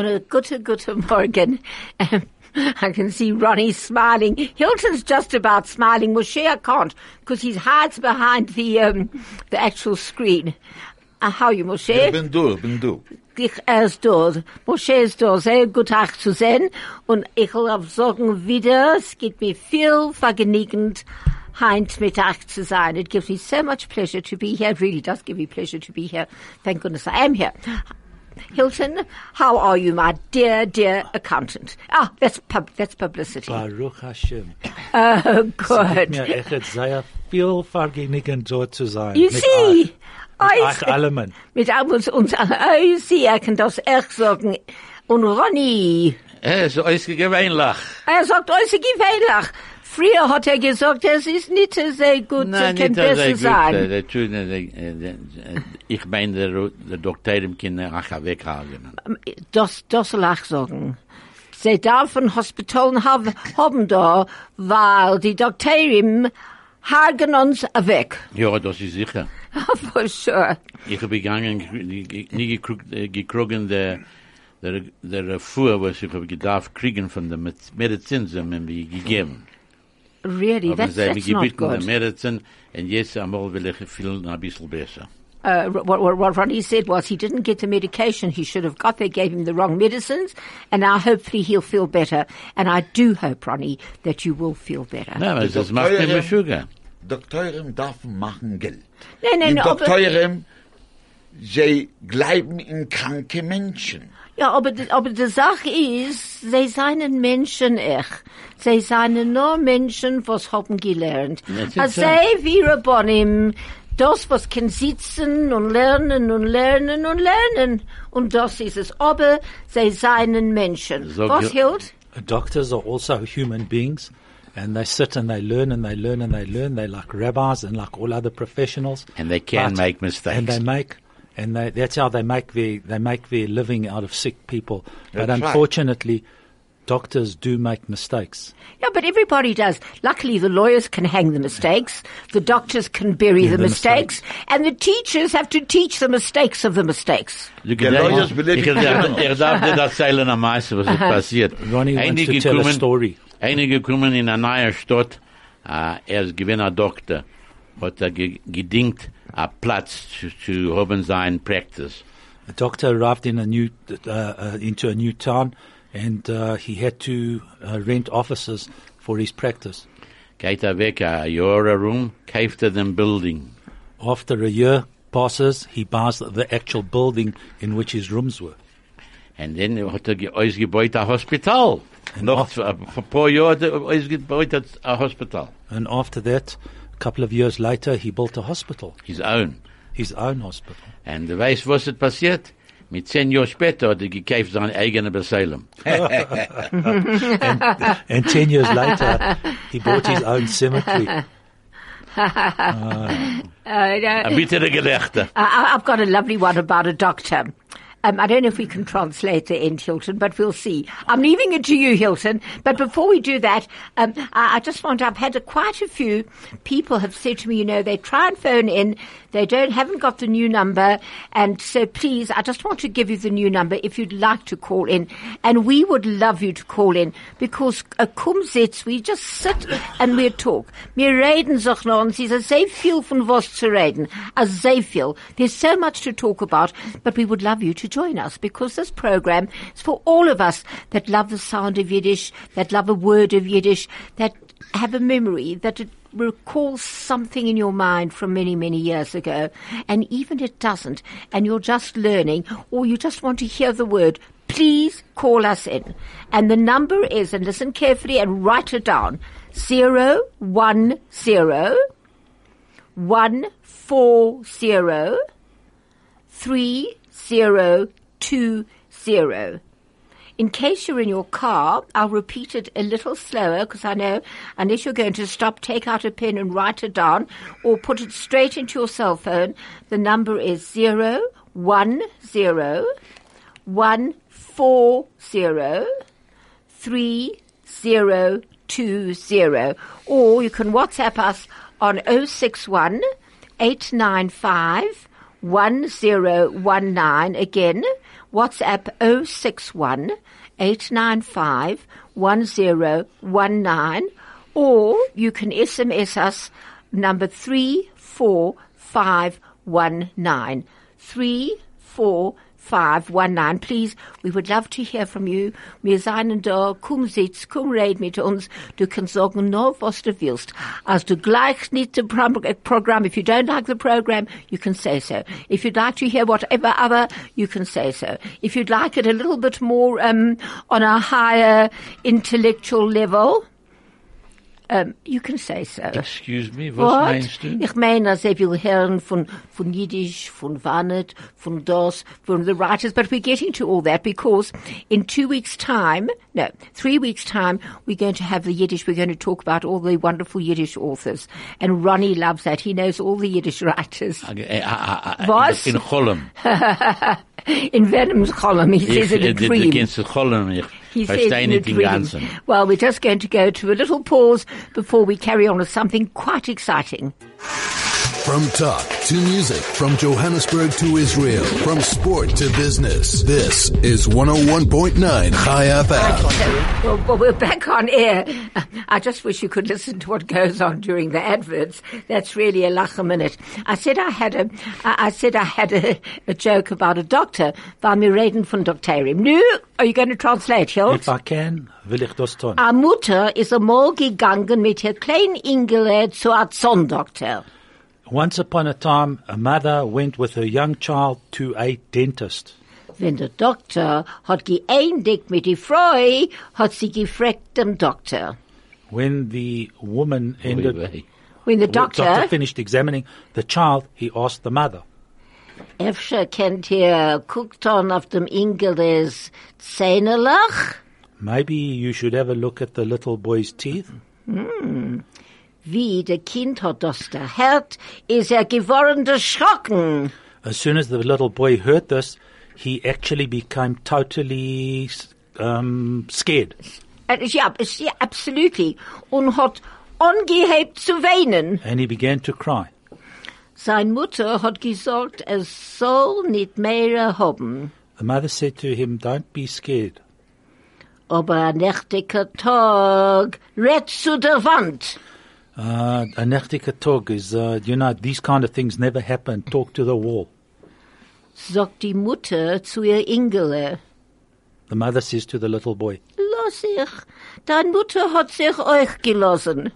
on a gute Morgen. Um, I can see Ronnie smiling. Hilton's just about smiling. Moshe can't because he hides behind the um, the actual screen. Uh, how are you, Moshe? Ich bin du, ich bin du. dich erst dort. Moshe ist dort. Sehr gut, euch zu sehen. Und ich will auch sagen wieder, es gibt mir viel vergnügend, heint mit zu sein. It gives me so much pleasure to be here. It really does give me pleasure to be here. Thank goodness I am here. Hilton, how are you, my dear, dear accountant? Ah, that's pub, that's publicity. Baruch Hashem. Oh, good. Mir echt sehr viel vergnügend dort zu sein. You see, euch. I Mit euch allen. mit uns, uns, oh, you see, I can das echt sagen. Und Ronny, so ist gewöhnlich. Er sagt, äußer gewöhnlich. Früher hat er gesagt, es ist nicht sehr gut, es kann besser gut. sein. äh, äh, äh, äh, Ich meine, der, der Doktor im Kinder ach weghaben. Das, das soll ich sagen. Sie dürfen Hospitalen haben, haben da, weil die Doktorin hagen uns weg. Ja, das ist sicher. For sure. Ich habe gegangen, nie gekriegt, äh, gekriegen der, der, der Fuhr, was ich habe gedarf kriegen von der Med- Medizin, sie haben mir gegeben. Really, Aber that's, sie haben that's mir not gebeten der good. Medizin, und jetzt einmal will ich fühlen ein bisschen besser. Uh, what, what, what Ronnie said was he didn't get the medication he should have got. They gave him the wrong medicines, and now hopefully he'll feel better. And I do hope, Ronnie, that you will feel better. Na, aber Die das macht mir Doktorin- mehr Sugar. Doktoren dürfen machen Geld. Nein, nein, Die aber- Doktoren, sie bleiben in kranke Menschen. Ja, aber, die- aber die Sache ist, sie seien Menschen echt. Sie seien nur Menschen, was haben gelernt. Also so. sie wie Rabbonim, das, was kann sitzen und lernen und lernen und lernen. Und das ist es. Aber sie seien Menschen. So was hielt? Doctors are also human beings. And they sit and they learn and they learn and they learn. They're like rabbis and like all other professionals. And they can make mistakes. And they make, and they, that's how they make their, they make their living out of sick people. But That's right. unfortunately, doctors do make mistakes. Yeah, but everybody does. Luckily, the lawyers can hang the mistakes, the doctors can bury the, the mistakes, and the teachers have to teach the mistakes of the mistakes. Du Ja, gedenkst- Leute, will ich- ich, ich, ich darf dir erzählen am meisten, was passiert. Ronnie wants Einige to tell a kommen- story. Einige kommen in eine neue Stadt, er ist gewinner Doktor, hat er ge gedingt, einen Platz zu haben sein Practice. A doctor arrived in a new, uh, uh, into a new town, and uh, he had to uh, rent offices for his practice. Ein Jahr herum, kauft er den Building. After a year passes, he buys the actual building in which his rooms were. And then he ge- ausgebaut ein Hospital. Noch ach- zwei- ein paar Jahre ausgebaut ein Hospital. And after that, a couple of years later, he built a hospital, His own. his own hospital. And du weißt, was ist passiert? Mit zehn Jahren später hat er gekauft seine eigene Beseilung. And ten years later, he bought his own cemetery. Ein bitterer Gelächter. I've got a lovely one about a doctor. Um, I don't know if we can translate the end, Hilton, but we'll see. I'm leaving it to you, Hilton. But before we do that, um, I, I just want, I've had a, quite a few people have said to me, you know, they try and phone in, they don't, haven't got the new number, and so please, I just want to give you the new number if you'd like to call in, and we would love you to call in, because a kum sitz, we just sit and we talk. Wir reden sich viel von was zu reden, viel. There's so much to talk about, but we would love you to join us, because this program is for all of us that love the sound of Yiddish, that love a word of Yiddish, that have a memory, that it recalls something in your mind from many, many years ago, and even it doesn't, and you're just learning, or you just want to hear the word, please call us in. And the number is, and listen carefully and write it down, zero one zero one four zero three zero two zero. In case you're in your car, I'll repeat it a little slower because I know unless you're going to stop, take out a pen and write it down or put it straight into your cell phone. The number is zero one zero one four zero three zero two zero. Or you can WhatsApp us on 061 895 1019. Again, WhatsApp 061 895 1019. Or you can SMS us number 34519. 34519. Please, we would love to hear from you. Wir seien da, komm sitz, komm red mit uns. Du kannst sagen, no, was du willst. Als du gleich nicht the uh, program, if you don't like the program, you can say so. If you'd like to hear whatever other, you can say so. If you'd like it a little bit more, um, on a higher intellectual level, um, you can say so. Excuse me, was What? meinst du? Ich meine, er will hören von, von Yiddish, von Vanet, von das, from the writers, but we're getting to all that because in two weeks' time, no, three weeks' time, we're going to have the Yiddish, we're going to talk about all the wonderful Yiddish authors. And Ronnie loves that. He knows all the Yiddish writers. Was? In Cholm. In Venom's column, he says in a Ich, dream. du kennst Cholm, ich He said in a dream. Well, we're just going to go to a little pause before we carry on with something quite exciting. From talk to music, from Johannesburg to Israel, from sport to business. This is 101.9 Chai FM. Well, well, we're back on air. I just wish you could listen to what goes on during the adverts. That's really a lach a minute. I said I had a, I I said I had a, a joke about a doctor, weil wir reden von Doktorim. Nu, are you going to translate, Hilt? If I can, will ich das tun. A Mutter ist einmal gegangen mit ihr kleinen Ingele zu a Zahndoktor. Once upon a time, a mother went with her young child to a dentist. Wenn der Doktor hat geeindigt mit die Frau, hat sie gefragt dem Doktor. When the woman ended, Ui, wei. When the the doctor, doctor finished examining the child, he asked the mother, Efter kennt ihr guckt on auf dem Ingeles Zähnelach? maybe you should have a look at the little boy's teeth. Hmm. Wie der Kind hat das gehört, ist er geworden erschrocken. As soon as the little boy heard this, he actually became totally um, scared. Ja, ja, absolutely. Und hat angehebt zu weinen. And he began to cry. Sein Mutter hat gesagt, er soll nicht mehr haben. The mother said to him, Don't be scared. Aber ein nächtiger Tag rät zu der Wand. Uh, a nachtika tog is, uh, you know, these kind of things never happen. Talk to the wall. Sagt die Mutter zu ihr Ingele. The mother says to the little boy, Lass ich, deine Mutter hat sich euch gelassen.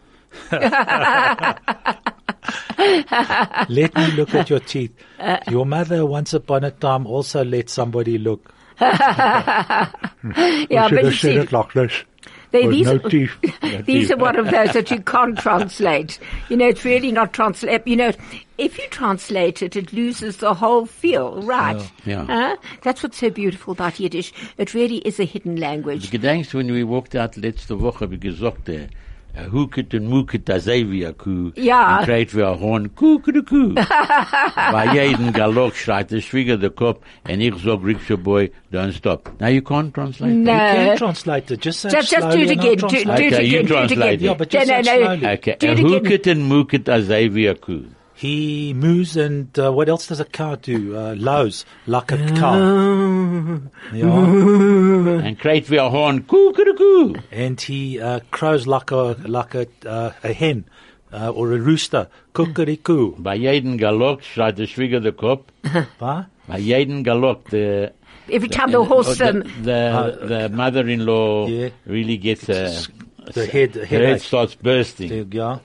Let me look at your teeth. Your mother, once upon a time, also let somebody look. Ja, should but you have said see, it like this. they, oh, these, no are, teeth. these are one of those that you can't translate. You know, it's really not translate. Eh, you know, if you translate it, it loses the whole feel, right? Yeah. Huh? That's what's so beautiful about Yiddish. It really is a hidden language. Gedenkst, when we walked out letzte Woche, wie gesagt, eh, der er huket und muket a sei wie a Kuh. Ja. Und kreit wie a Horn, Kuh, Kuh, Kuh. Bei jedem Galoch schreit der Schwieger der Kopf, und ich sag, Rikscha Boy, don't stop. Now you can't translate No. that? You can translate it. Just say Just, it just do it again. Do, do translate it again. Do it again. Yeah, but just no, no, say it no. slowly. Okay, Do er it again. huket und muket a sei wie Kuh. He moves and uh, what else does a car do? Uh, lows like a Oh. cow. Yeah. And kreit wie a Horn, Kuh, Kuh, Kuh. And he uh, crows like a like a uh, a hen uh, or a rooster. Kukurikoo. Bei jedem Galoch schreit der Schwieger der Kopf. What? Bei jedem Galoch, the Every time the horse, the, um, the, the mother-in-law Yeah. really gets a, The head, the head headache. starts bursting. There you go.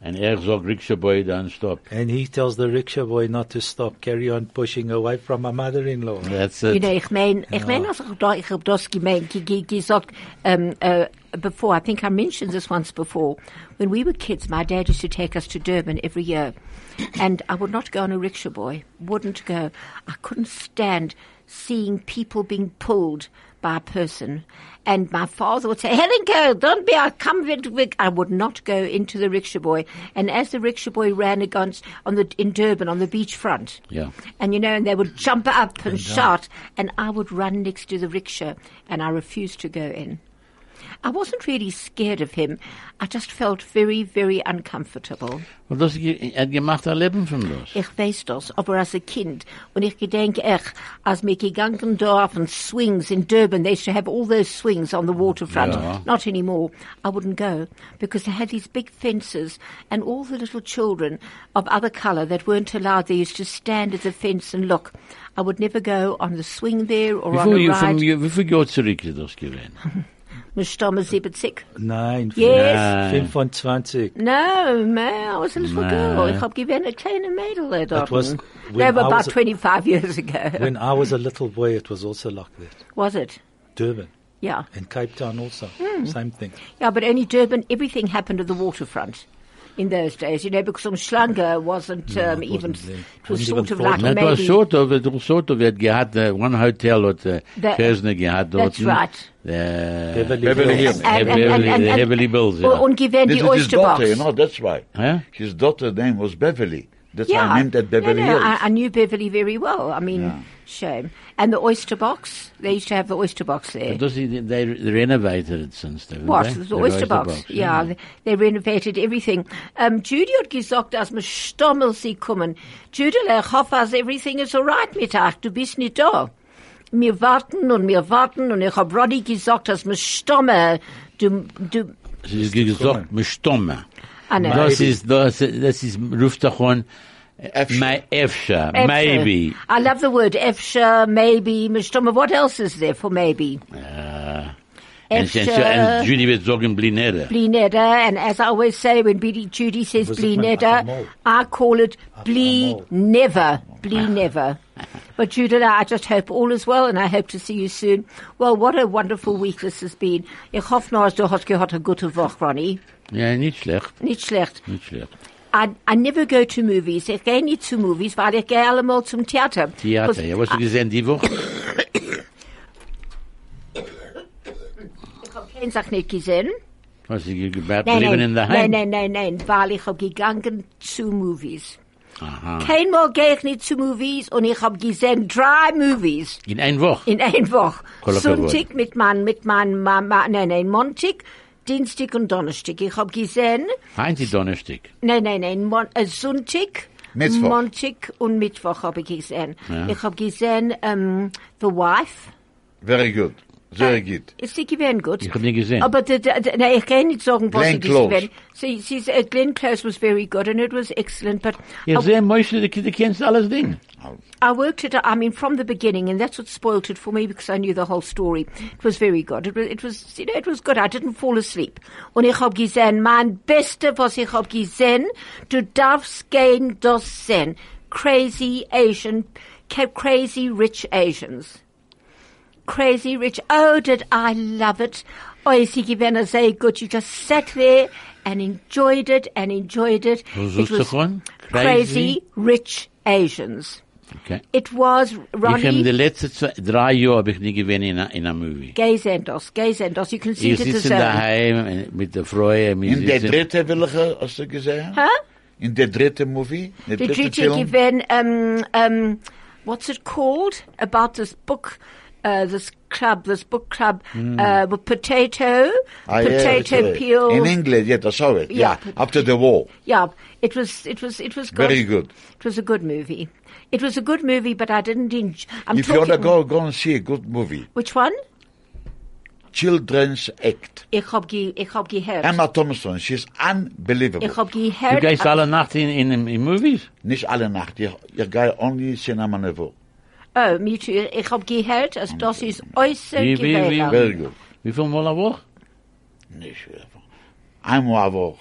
And er sagt, Rikscha Boy, don't stop. And he tells the rickshaw boy not to stop, carry on pushing away from my mother-in-law. That's You know, ich mein, ich mein, als ich da, ich hab das gemeint, ge- ge- gesagt, um, uh, before, I think I mentioned this once before. When we were kids, my dad used to take us to Durban every year. And I would not go on a rickshaw boy. Wouldn't go. I couldn't stand seeing people being pulled by a person. And my father would say, Helenko, don't be, I come with, I would not go into the rickshaw boy. And as the rickshaw boy ran against, on the, in Durban, on the beachfront. Yeah. And you know, and they would jump up and shout, and I would run next to the rickshaw, and I refused to go in. I wasn't really scared of him. I just felt very, very uncomfortable. Und das, hat gemacht ein Leben von das. Ich weiß das, aber als ein Kind, und ich gedenke echt, als wir gegangen da auf swings in Durban, they used to have all those swings on the waterfront. Ja. Not anymore. I wouldn't go, because they had these big fences, and all the little children of other colour that weren't allowed, they used to stand at the fence and look. I would never go on the swing there or Wie on viel, von, ride. wie viel Jahr zurück das gewesen? Mr. 70. Nein, Yes. 25. No, man, I was a little No. girl. Ich hab given a kleine Mädel there, That was dort. They were about was a- 25 years ago. When I was a little boy, it was also like that. Was it? Durban Yeah. and Cape Town also. Hmm. Same thing. Yeah, but only Durban, everything happened at the waterfront in those days, you know, because Umhlanga wasn't um, it even, wasn't it was sort even of like thought. That was maybe. sort of, it was sort of, it had uh, one hotel at uh, The- Kerzner gehad dort. That's right. The, Beverly, Beverly Hills. Hills. And- and- Beverly, the Oh, yeah. Und gewähnt This die is his Oyster daughter, Box. you know, that's why. Huh? His daughter's name was Beverly. That's why Yeah. I named that Beverly no, no, Hills. I, I knew Beverly very well. I mean, Yeah. shame. And the Oyster Box, they used to have the Oyster Box there. But they, they renovated it since then. What? they? The Oyster Box. Yeah, they, they renovated everything. Um, Judy hat gesagt, dass wir Stommel sie kommen. Judy, ich hoffe, als everything is alright mit euch. Du bist nicht da. Wir warten und wir warten und ich hab Roddy gesagt, dass wir Stommel, du, du, Sie ist gesagt, mit Stomme. Ah, ne. Das ist, das, das ist, ruft doch an, Efscher. Efsha, Efsche. maybe. I love the word Efsche, maybe, Stommel. What else is there for maybe? Uh, and, and, and Judy wird sagen, blinere. Blinedder, and as I always say when Biddy Judy says Was it my Blinedder, Achamol? I call it Blee Achamol. never, Blee never. But Judith, I just hope all is well, and I hope to see you soon. Well, what a wonderful week this has been. Ich hoffe noch, du hast gehabt eine gute Woche, Ronnie. Ja, nicht schlecht, Nicht schlecht. nicht schlecht. I, I never go to movies. Ich gehe nicht zu movies, weil ich gehe allemal zum Theater. Theater, ja, was hast du gesehen die Woche? Ich habe keine Sache nicht gesehen. Was du about Nein, living nein, in the nein, nein, nein, nein, weil ich habe gegangen zu movies. Aha. Keinmal gehe ich nicht zu movies und ich habe gesehen drei movies. In ein Woche? In ein Woche. Sonntag mit mein, mit mein, ma, ma, nein, nein, Montag, Dienstag und Donnerstag. Ich hab gesehen, Heinz Donnerstag. nein, nein, nein, Mon, äh, Sonntag, Mittwoch. Montag und Mittwoch hab ich gesehen. Ja. Ich hab gesehen, ähm, The Wife. Very good. Very good. Ist sie gewesen gut? Ich hab nie gesehen. Aber the, the, the, nein, ich kann nicht sagen, was Glenn sie Close. gewesen. Sie, sie, uh, Glenn Close was very good and it was excellent, but Ich sehe, Mäusche, du, du kennst alles Ding. I worked it. I mean, from the beginning, and that's what spoilt it for me because I knew the whole story. It was very good. It was, it was, you know, it was good. I didn't fall asleep. Und ich hab gesehen, mein Beste, was ich hab gesehen, du darfst gehen, das sehen. Crazy Asian, crazy rich Asians. Crazy rich. Oh, did I love it? Oh, is he given say good? You just sat there and enjoyed it and enjoyed it. Was it ist davon? crazy Crazy? rich Asians. Okay. It was Ich habe die Ronnie letzten zwei, drei Jahre habe ich nie gewesen in einer in einer Movie. Gazendos, Gazendos. You can see Ich it at the sitze zone. daheim mit der Frau. wir In der sitzen- dritte welche hast du gesehen? Huh? In der dritte Movie? Der The dritte Gigi Film? given, um, um, what's it called? About this book, uh, this club, this book club, uh, with potato, Ah, potato that's right. peel. In English, yes, I saw it. Yeah. Yeah, after the war. Yeah, it was, it was, it was good. Very good. It was a good movie. It was a good movie, but I didn't enjoy. I'm if you talking. want to go, go and see a good movie. Which one? Children's Act. Ich hab ge, ich hab gehört. Emma Thompson, she's unbelievable. Ich hab Du gehört. gehst alle Nacht in, in, in Movies? Nicht alle Nacht. Ich, ich gehe only Cinema Nouveau. Oh, me too. Ich hab gehört, als das ist äußerst Wie, wie, wie. Very good. wie viel Mal eine Woche? Nicht. Einmal a Woche.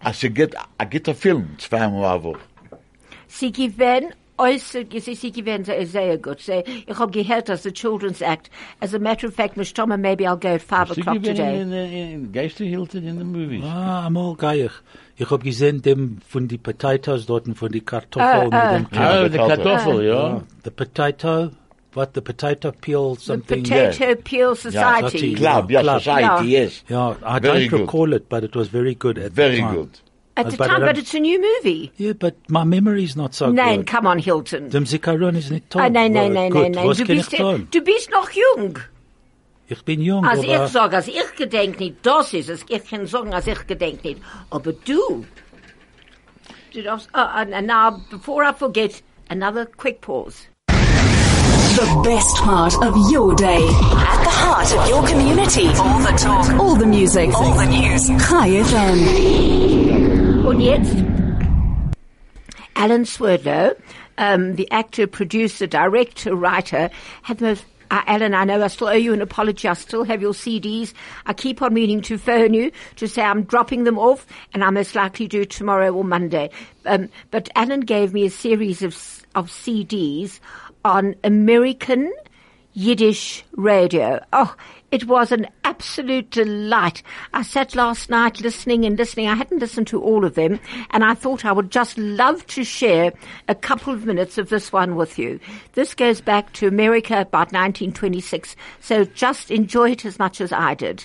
Also geht, a geht a Film, zweimal a Woche. Sie äußerst, sie, sie gewinnen sehr, sehr gut. Sie, ich hab gehört, dass the Children's Act, as a matter of fact, Miss Thomas, maybe I'll go at five o'clock today. in, in, in Geisterhilton in den Movies. Ah, einmal gehe ich. Ich hab gesehen dem von die Potatoes dort und von die Kartoffeln Ah, ah. mit dem Ah, Kerl. die Kartoffel, ja. Ah, the potato, what, the potato peel something? The something. Potato Peel Society. Society. Club, yeah, Yeah. Club. society, yes. Yeah, I Very don't good. recall it, but it was very good at Very the time. Very good. At the But time, but it's a new movie. Yeah, but my memory's not so Nein, good. come on, Hilton. Dem Zikaron ist nicht toll. Ah, nein, nein, Well, nein, gut, nein, nein. Was Du kann ich bist, tun? du bist noch jung. Ich bin jung, Als aber ich sage, als ich gedenk nicht, das ist es. Ich kann sagen, als ich gedenk nicht. Aber du, du darfst, uh, and, and now, before I forget, another quick pause. The best part of your day. At the heart of your community. All the talk. All the music. All the news. Chai FM. Und jetzt, Alan Swerdlow, um, the actor, producer, director, writer, had the most uh, Alan, I know I still owe you an apology. I still have your CDs. I keep on meaning to phone you to say I'm dropping them off, and I most likely do tomorrow or Monday. Um, but Alan gave me a series of of CDs on American Yiddish radio. Oh, it was an absolute delight. I sat last night listening and listening. I hadn't listened to all of them, and I thought I would just love to share a couple of minutes of this one with you. This goes back to America about 1926, so just enjoy it as much as I did.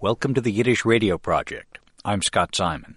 Welcome to the Yiddish Radio Project. I'm Scott Simon.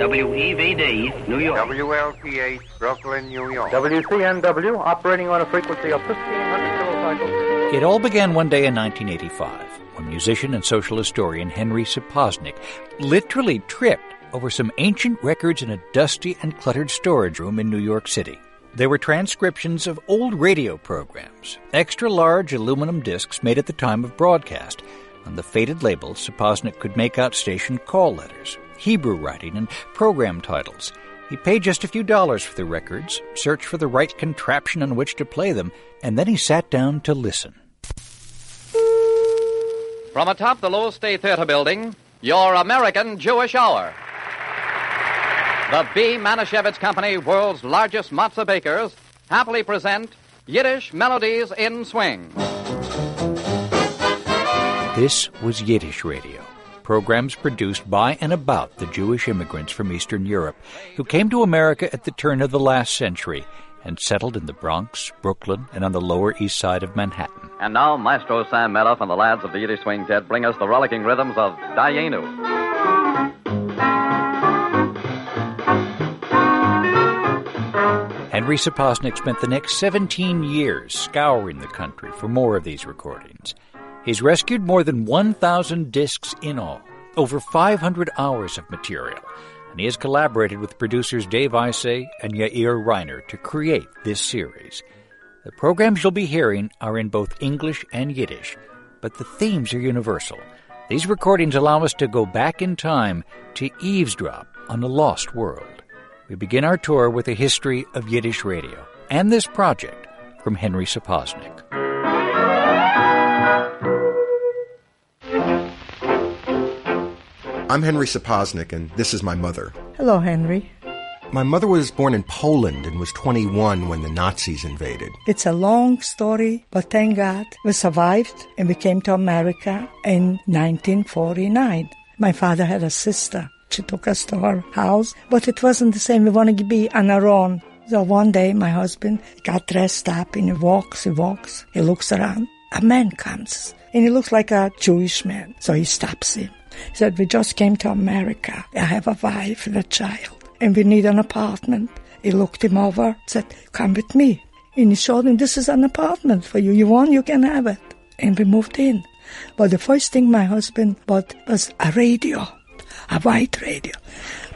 WEVD, New York. WLPH, Brooklyn, New York. WCNW, operating on a frequency of 1500 kilocycles. It all began one day in 1985 when musician and social historian Henry Sapoznik literally tripped over some ancient records in a dusty and cluttered storage room in New York City. They were transcriptions of old radio programs, extra large aluminum discs made at the time of broadcast. On the faded labels, Sapoznik could make out station call letters, Hebrew writing, and program titles. He paid just a few dollars for the records, searched for the right contraption on which to play them, and then he sat down to listen. From atop the Loew's State Theater building, your American Jewish Hour. The B. Manischewitz Company, world's largest matzah bakers, happily present Yiddish Melodies in Swing. This was Yiddish Radio, programs produced by and about the Jewish immigrants from Eastern Europe who came to America at the turn of the last century and settled in the Bronx, Brooklyn, and on the Lower East Side of Manhattan. And now, Maestro Sam Medoff and the lads of the Yiddish Swing Jet bring us the rollicking rhythms of Dayenu. Henry Sapoznik spent the next 17 years scouring the country for more of these recordings. He's rescued more than 1,000 discs in all, over 500 hours of material, and he has collaborated with producers Dave Isay and Yair Reiner to create this series. The programs you'll be hearing are in both English and Yiddish, but the themes are universal. These recordings allow us to go back in time to eavesdrop on a lost world. We begin our tour with a history of Yiddish radio and this project from Henry Sapoznik. I'm Henry Sapoznik, and this is my mother. Hello, Henry. My mother was born in Poland and was 21 when the Nazis invaded. It's a long story, but thank God we survived and we came to America in 1949. My father had a sister. She took us to her house, but it wasn't the same. We wanted to be on our own. So one day my husband got dressed up and he walks, he walks, he looks around. A man comes and he looks like a Jewish man. So he stops him. He said, we just came to America. I have a wife and a child and we need an apartment. He looked him over, said, come with me. And he showed him, this is an apartment for you. You want, you can have it. And we moved in. But the first thing my husband bought was a radio, a white radio.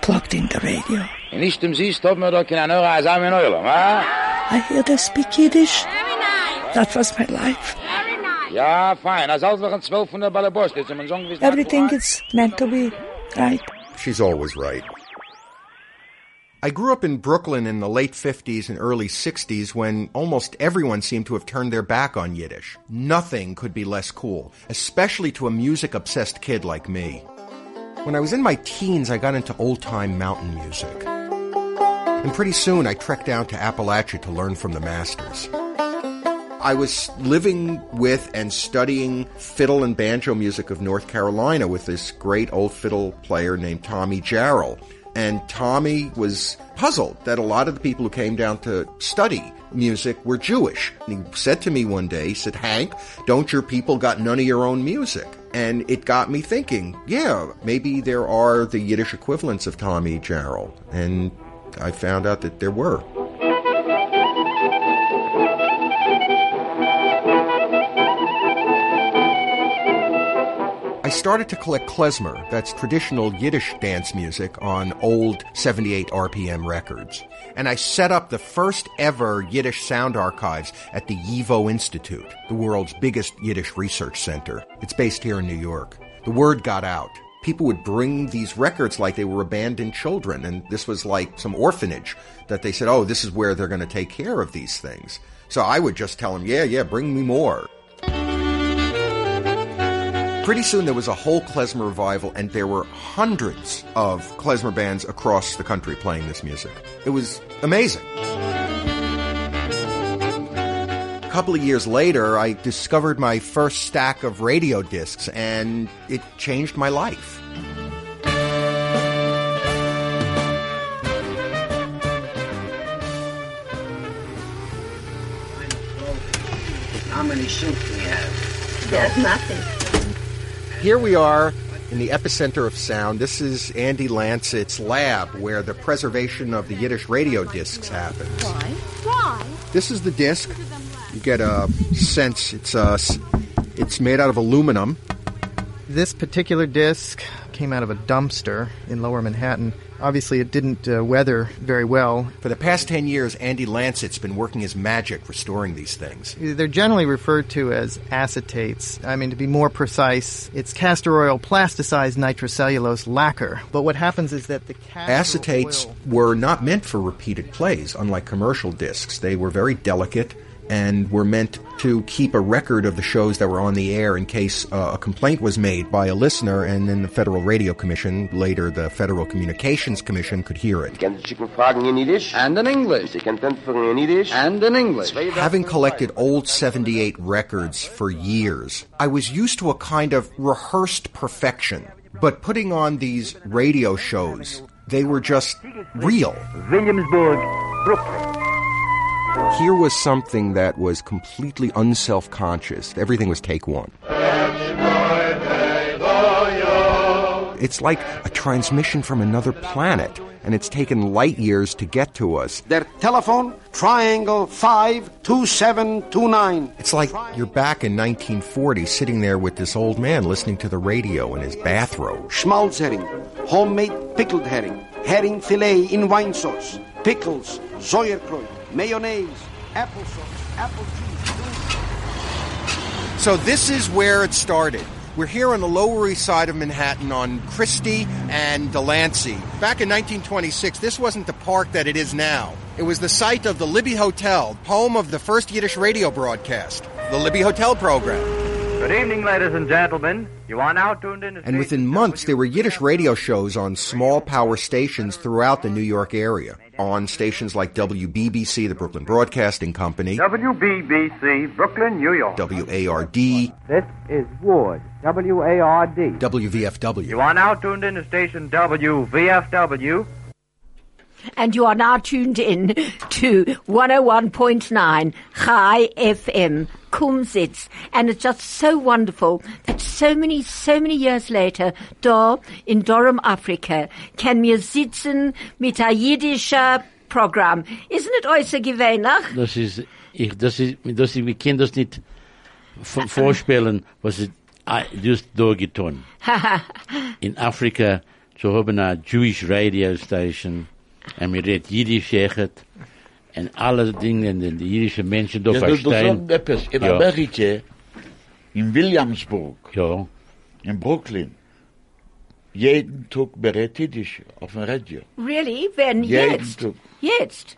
Plugged in the radio. Nicht im Sie stoppen wir doch keine neue Asame Neulam, ah? I hear they speak Yiddish. That was my life. Ja, fein. Als alles noch ein Zwölf von der Ballabost. Jetzt man sagen, Everything is meant to be right. She's always right. I grew up in Brooklyn in the late 50s and early 60s when almost everyone seemed to have turned their back on Yiddish. Nothing could be less cool, especially to a music obsessed kid like me. When I was in my teens, I got into old time mountain music. And pretty soon I trekked down to Appalachia to learn from the masters. I was living with and studying fiddle and banjo music of North Carolina with this great old fiddle player named Tommy Jarrell. And Tommy was puzzled that a lot of the people who came down to study music were Jewish. And he said to me one day, he said, Hank, don't your people got none of your own music? And it got me thinking, yeah, maybe there are the Yiddish equivalents of Tommy Jarrell. And I found out that there were. Started to collect klezmer, that's traditional Yiddish dance music, on old 78 RPM records. And I set up the first ever Yiddish sound archives at the YIVO Institute, the world's biggest Yiddish research center. It's based here in New York. The word got out. People would bring these records like they were abandoned children, and this was like some orphanage that they said, oh, this is where they're going to take care of these things. So I would just tell them, yeah, yeah, bring me more. Pretty soon there was a whole klezmer revival, and there were hundreds of klezmer bands across the country playing this music. It was amazing. A couple of years later, I discovered my first stack of radio discs, and it changed my life. How many soup do we have? There's nothing. Here we are in the epicenter of sound. This is Andy Lanset's lab where the preservation of the Yiddish radio discs happens. Why? Why? This is the disc. You get a sense it's uh, s- it's made out of aluminum. This particular disc came out of a dumpster in lower Manhattan. Obviously, it didn't uh, weather very well. For the past 10 years, Andy Lanset's been working his magic restoring these things. They're generally referred to as acetates. I mean, to be more precise, it's castor oil plasticized nitrocellulose lacquer. But what happens is that the castor Acetates oil were not meant for repeated plays, unlike commercial discs. They were very delicate and were meant to keep a record of the shows that were on the air in case uh, a complaint was made by a listener and then the Federal Radio Commission, later the Federal Communications Commission, could hear it. Kent u zich vragen in Yiddish? And in English. Ze kent antwoorden in Yiddish? And in English. Having collected old 78 records for years, I was used to a kind of rehearsed perfection. But putting on these radio shows, they were just real. Williamsburg, Brooklyn. Here was something that was completely unself conscious. Everything was take one. It's like a transmission from another planet, and it's taken light years to get to us. Their telephone, triangle 52729. It's like you're back in 1940 sitting there with this old man listening to the radio in his bathrobe. Schmalzherring, homemade pickled herring, herring fillet in wine sauce, pickles, sauerkraut, mayonnaise, applesauce, apple juice. So this is where it started. We're here on the Lower East Side of Manhattan on Christie and Delancey. Back in 1926, this wasn't the park that it is now. It was the site of the Libby Hotel, home of the first Yiddish radio broadcast, the Libby Hotel program. Good evening, ladies and gentlemen. You are now tuned in to And within months, there were Yiddish radio shows on small power stations throughout the New York area. On stations like WBBC, the Brooklyn Broadcasting Company, WBBC, Brooklyn, New York. WARD, This is Ward, W-A-R-D. WVFW. You are now tuned in to station WVFW. And you are now tuned in to 101.9 Chai FM, Kumzits. And it's just so wonderful that so many, so many years later, da in Dorem, Afrika, can wir sitzen mit a jiddischer Programm. Isn't it äußer gewöhnlich? Das ist, ich, das ist, das ist, wir können das nicht v- vorstellen, was es ah, just da getan. In Afrika zu haben eine Jewish Radio Station, und wir reden Jiddisch echt, und alle Dinge, die die jüdischen Menschen da Ja, du- du verstehen. sagst etwas. In Ja. Amerika, in Williamsburg, ja. in Brooklyn, jeden Tag berät Yiddish auf dem Radio. Really? Wenn Jeden jetzt? Tag. Jetzt?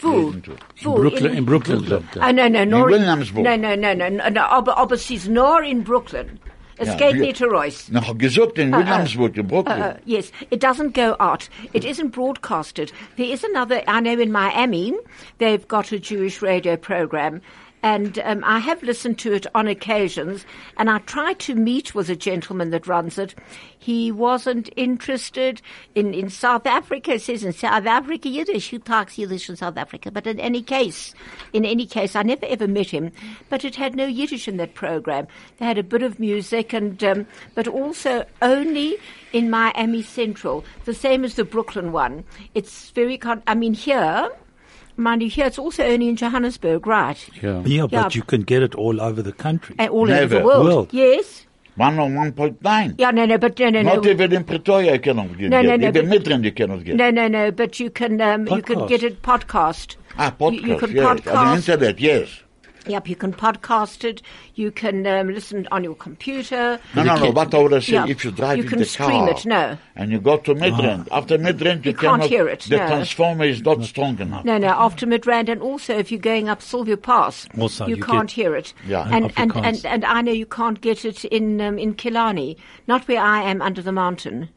Wo? Jeden Tag. Wo? In Brooklyn, in Brooklyn, sagt er. Ah, no, no, In nur Williamsburg. No, no, no, no, no, no aber, aber es ist nur in Brooklyn. Es Ja, geht nicht raus. Noch gesagt in uh, Williamsburg, in Brooklyn. Uh, uh, yes, it doesn't go out. It isn't broadcasted. There is another, I know in Miami, they've got a Jewish radio program. And um, I have listened to it on occasions, and I tried to meet with a gentleman that runs it. He wasn't interested in, in South Africa. It says in South Africa Yiddish. Who talks Yiddish in South Africa? But in any case, in any case, I never ever met him. But it had no Yiddish in that program. They had a bit of music, and um, but also only in Miami Central, the same as the Brooklyn one. It's very. Con- I mean, here, mind you, here it's also only in Johannesburg, right? Yeah, yeah. but you can get it all over the country. Uh, all over the world. Yes. 101.9. Yeah, no, no, but no, no, Not no. even in Pretoria you cannot get No, no, it. no, Even but- Midrand you cannot get No, no, no, but you can, um, you can get it podcast. Ah, You- podcast, you can yes. On the internet, yes. Yep, you can podcast it. You can um, listen on your computer. No, no, no, what I would say, Yeah, if you drive you in can the stream car it, no. and you go to Midrand, after Midrand you, You can't hear it, the no. transformer is not strong enough. No, no, after Midrand, and also if you're going up Sylvia Pass, Also, you, you can't hear it. Yeah. and, and, Afrikaans. and and I know you can't get it in um, in Killarney, not where I am under the mountain.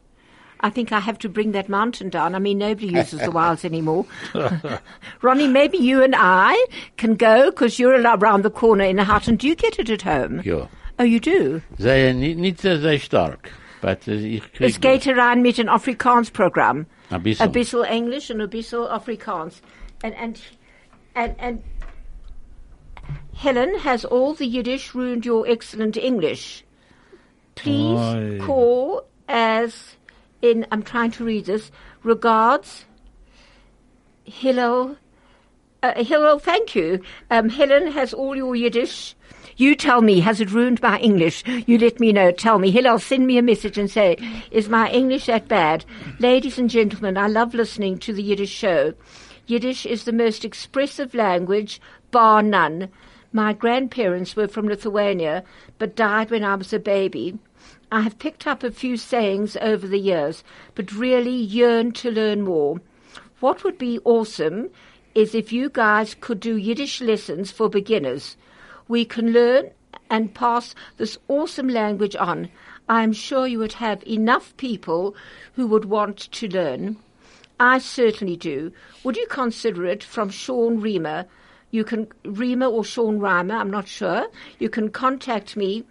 I think I have to bring that mountain down. I mean, nobody uses the wilds anymore. Ronnie, maybe you and I can go because you're around the corner in a hut. And do you get it at home? Ja. Oh, you do. Nicht sehr, sehr stark. But uh, ich krieg Es geht herein mit einem Afrikaans-Programm. Ein bisschen. Ein bisschen Englisch und ein bisschen Afrikaans. And, and, and, and Helen, has all the Yiddish ruined your excellent English? Please call as in, I'm trying to read this, regards, Hillel, uh, Hillel, thank you. Um, Helen has all your Yiddish. You tell me, has it ruined my English? You let me know. Tell me. Hillel, send me a message and say, is my English that bad? Ladies and gentlemen, I love listening to the Yiddish show. Yiddish is the most expressive language, bar none. My grandparents were from Lithuania, but died when I was a baby. I have picked up a few sayings over the years, but really yearn to learn more. What would be awesome is if you guys could do Yiddish lessons for beginners. We can learn and pass this awesome language on. I am sure you would have enough people who would want to learn. I certainly do. Would you consider it from Sean Reamer? You can, Reamer or Sean Reimer, I'm not sure. You can contact me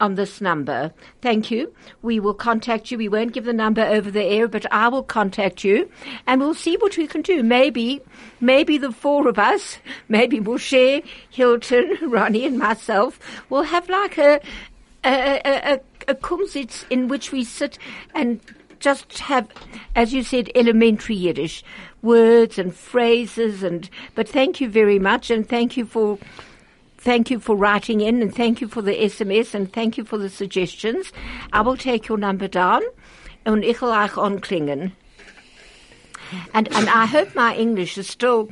on this number. Thank you. We will contact you. We won't give the number over the air, but I will contact you and we'll see what we can do. Maybe, maybe the four of us, maybe Moshe, Hilton, Ronnie and myself will have like a, a, a, a, a kumsitz in which we sit and just have, as you said, elementary Yiddish words and phrases and, but thank you very much and thank you for Thank you for writing in and thank you for the SMS and thank you for the suggestions. I will take your number down and ich will euch anklingen. And, and I hope my English is still,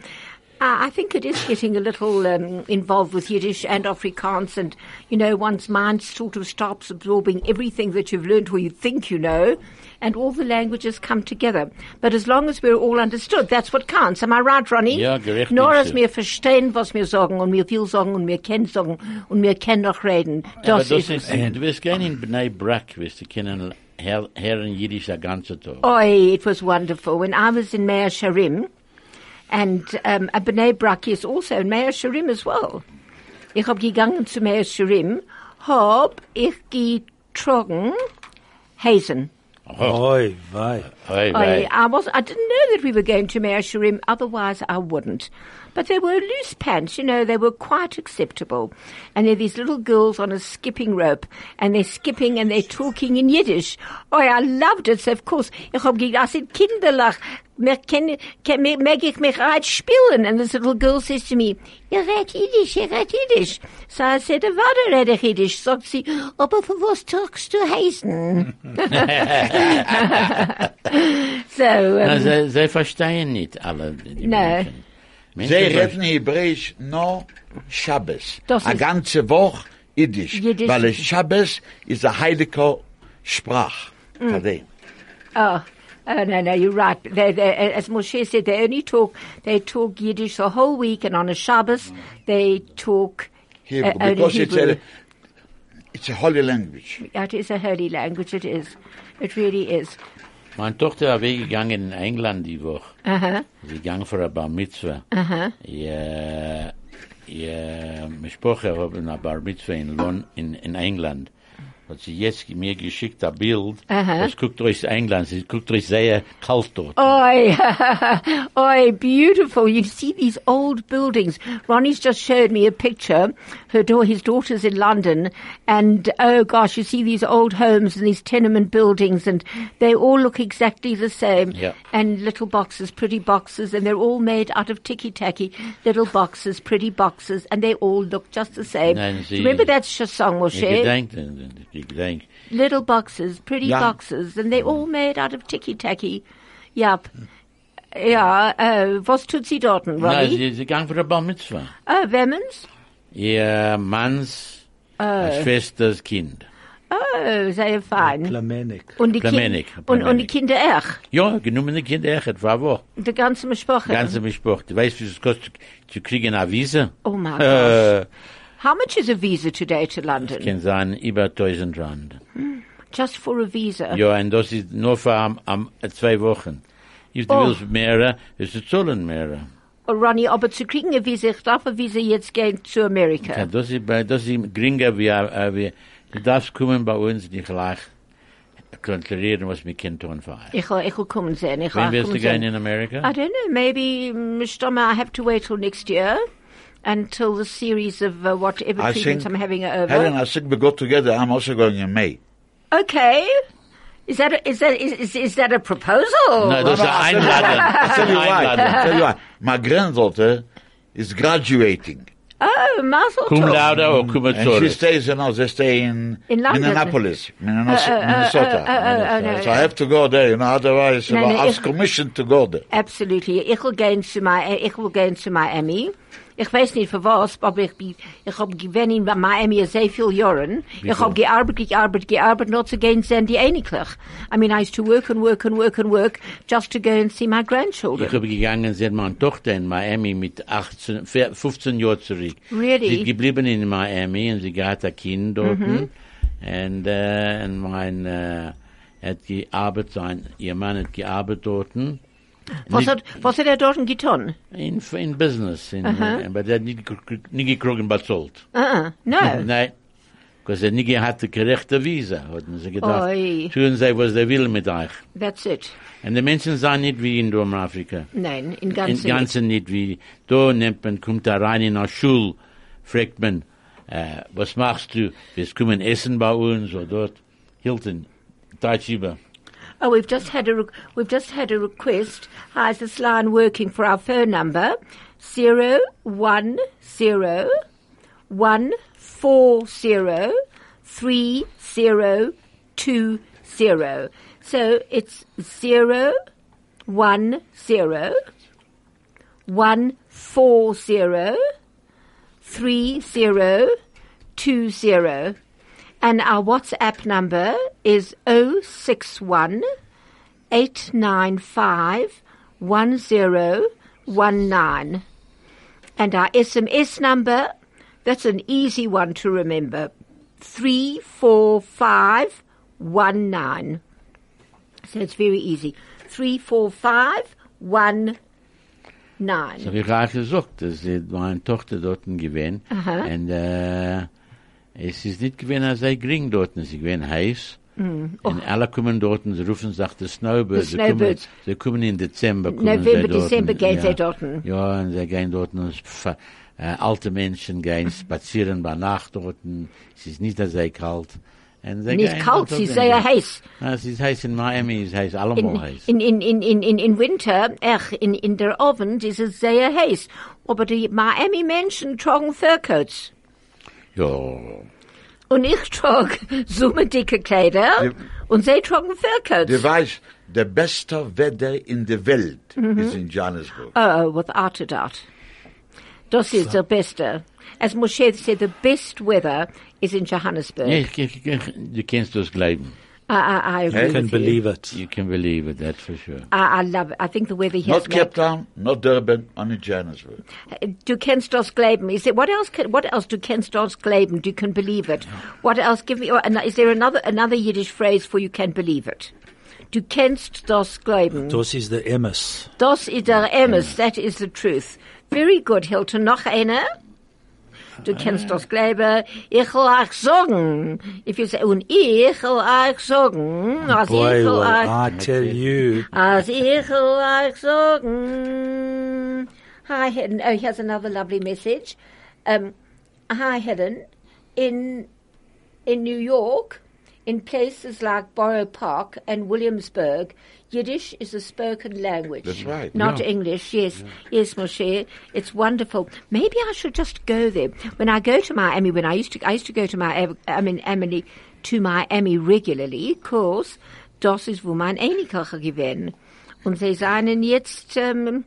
I think it is getting a little um, involved with Yiddish and Afrikaans and, you know, one's mind sort of stops absorbing everything that you've learned or you think you know and all the languages come together. But as long as we're all understood, that's what counts. Am I right, Ronnie? Ja, gerecht Nur, als wir verstehen, was wir sagen und wir viel sagen und wir können sagen und wir können noch reden. Aber Das, ist, ist, es. du wirst gehen in Bnei Brak, wirst du kennen, Herr, Herren Jiddisch der ganze Tag. Oi, it was wonderful. When I was in Mea Shearim, and um, B'nai Brak is also in Mea Shearim as well. Ich hab gegangen zu Mea Shearim, hab ich getrogen Hazen. Oi, vey. Oi, I, I was I didn't know that we were going to Mea Shearim, otherwise I wouldn't. But they were loose pants, you know, they were quite acceptable. And they're these little girls on a skipping rope, and they're skipping and they're talking in Yiddish. Oh, I loved it. So of course, ich hab gedacht, I said, Kinderlach, mir ken, ken, ich mich right spielen? And this little girl says to me, ihr red Yiddish, ihr red Yiddish. So I said, warte red ich Yiddish. Sagt sie, aber für was talkst du heißen? so, Na, um, sie, sie verstehen nicht alle. Die No. Menschen. Sie reden Hebräisch nur Shabbos. Das ist- ganze Woche Yiddish. Yiddish. Weil es Shabbos ist a heilige Sprach. Mm. Verstehen? Oh, oh no, no, you're right. They, they, as Moshe said, they only talk, they talk Yiddish the whole week, and on a Shabbos, they talk Hebrew. uh, only because it's Hebrew. a, it's a holy language. It is a holy language, it is. It really is. Meine Tochter ist weggegangen in England die Woche. Uh-huh. Sie gegangen für ein Bar Mitzvah. Uh-huh. Ja, ja, Mischpoche haben ein Bar Mitzvah in, Lon in, in England. Hat sie jetzt mir geschickt ein Bild. Aha. Das guckt euch England. Sie guckt euch sehr kalt dort. Oi, oi, beautiful. You see these old buildings. Ronnie's just showed me a picture. Her da- his daughter's in London, and oh gosh, you see these old homes and these tenement buildings, and they all look exactly the same. Yeah. And little boxes, pretty boxes, and they're all made out of ticky tacky little boxes, pretty boxes, and they all look just the same. Remember that song, Moshe? Gedenk, gekriegt. Little boxes, pretty Ja. boxes, and they're all mm. made out of ticky tacky. Yep. Ja, äh, uh, was tut sie dort, Nein, Robbie? sie, sie gang für eine Bar Mitzvah. Oh, Wemmens? Ihr Manns Oh. Schwesters Kind. Oh, sehr fein. Plamenik. Und die, Plamenik, kind, und, und die Kinder auch. Ja, genommene Kinder echt, war wo. Die ganze Besprache. Ganze Besprochen. Du weißt, wie es kostet, zu kriegen eine Visa? Oh my Äh, How much is a visa today to London? kann sein, über 1000 Rand. Just for a visa? Ja, und das ist nur für am, am, zwei Wochen. If du Oh. willst mehr, ist es zahlen mehr. Oh, Ronnie, aber zu kriegen a visa, ich darf a visa jetzt gehen zu Amerika. Ja, das ist, das ist geringer wie, äh, wie, du darfst kommen bei uns, die gleich kontrollieren, was wir können tun für euch. Ich will, ich will kommen sehen. Ich will Wann wirst kommen du gehen in Amerika? I don't know. Maybe, mm, Stomme, I have to wait till next year. Until the series of uh, whatever I treatments think, I'm having over. Helen, I think we go together. I'm also going in May. Okay. Is that a, is that is, is, is that a proposal? No, das ist I ein tell you Einladung. I tell you why. I tell you why. My granddaughter is graduating. Oh, Mazel Cum tov. laude or cum And she stays, you know, they stay in, In London. Minneapolis, Minneapolis, Uh, uh, uh, Minnesota. uh, uh, uh, no, so I have to go there, you know, otherwise No, no, I was ich- commissioned to go there. Absolutely. Ich will gehen zu my, ich will gehen zu Miami. Ich weiß nicht für was, aber ich bin, ich hab gewinn in Miami sehr viel Jahren. Ich hab gearbeitet, gearbeitet, gearbeitet, nur zu gehen sehen die ähnlich. I mean, I used to work and work and work and work just to go and see my grandchildren. Ich habe gegangen, sie hat meine Tochter in Miami mit 18, 15 Jahren zurück. Really? Sie ist geblieben in Miami und sie hat ein Kind dort. Mhm. Und, äh, und mein, äh, hat gearbeitet, sein, ihr Mann hat gearbeitet dort. Was Nicht- hat, was hat er dort getan? In, in Business. In, Aha. äh, aber der hat nicht, nicht gekriegt bezahlt. Uh-uh. No. Nein. Weil er nicht hatte gerechte Visa, hatten sie gedacht. Oi. Tun sie, was sie will mit euch. That's it. Und die Menschen sind nicht wie in Afrika. Nein, in In ganzen Ganzen nicht wie, da nimmt man, kommt da rein in eine Schule, fragt man, äh, was machst du? Wir kommen essen bei uns, oder dort. Hilton, Deutsch über. Oh, we've just had a re- we've just had a request. Hi, is this line working for our phone number? Zero one zero one four zero three zero two zero. So it's zero one zero one four zero three zero two zero. And our WhatsApp number is 061 895 1019. And our SMS number, that's an easy one to remember, 34519. So it's very easy. 34519. So wie ich gesagt, dass meine Tochter dort gewesen. Aha. Und, äh, es ist nicht gewesen, als sei gering dort, sie gewesen heiß. Mm. Und alle kommen dort und sie rufen, sagt der Snowbird. The Sie kommen, Snowbirds. sie kommen in Dezember. Kommen November, Dezember gehen ja. sie dort. Ja, und sie gehen dort und äh, alte Menschen gehen spazieren bei Nacht dort. Es ist nicht sehr kalt. Nicht kalt, sie ist sehr heiß. Ja, es ist heiß in Miami, es ist heiß allemal in, heiß. in, in, in, in, in, in Winter, ach, in, in der Oven ist es sehr heiß. Aber die Miami-Menschen tragen Furcoats. Ja. Und ich trage summerdicke Kleider Die- und sie tragen Furcoats. Du weißt, der beste Wetter in der Welt Mhm. ist in Johannesburg. Oh, without a doubt. Das ist der beste. As Moshe said, the best weather is in Johannesburg. Ja, ich, ich, ich, du kannst das glauben. I, I, I agree with you. it. You can believe it, that's for sure. I, I love it. I think the weather here has Not Cape Town, not Durban, only Johannesburg. Uh, du kennst das Glauben. Is it what else? Can, what else? Du kennst das Glauben. You can believe it. What else? Give me. Or, and is there another another Yiddish phrase for you can believe it? Du kennst das Glauben. Das ist der Emmes. Das ist der Emes. That is the truth. Very good, Hilton. Noch eine? Du kennst das Glauben. Ich will euch sagen. If you say, und ich will euch sagen. als ich Boy, will will euch- I tell you. Als ich will euch sagen. Hi, Helen. Oh, here's another lovely message. Um, hi, Helen. In in New York, in places like Borough Park and Williamsburg, Yiddish is a spoken language. That's right. Not Yeah. English. Yes, yes, Moshe. It's wonderful. Maybe I should just go there when I go to Miami. When I used to, I used to go to my, I mean, Emily to Miami regularly, cause das ist, wo mein Enkelchen gewesen. Und sie seien jetzt, ähm,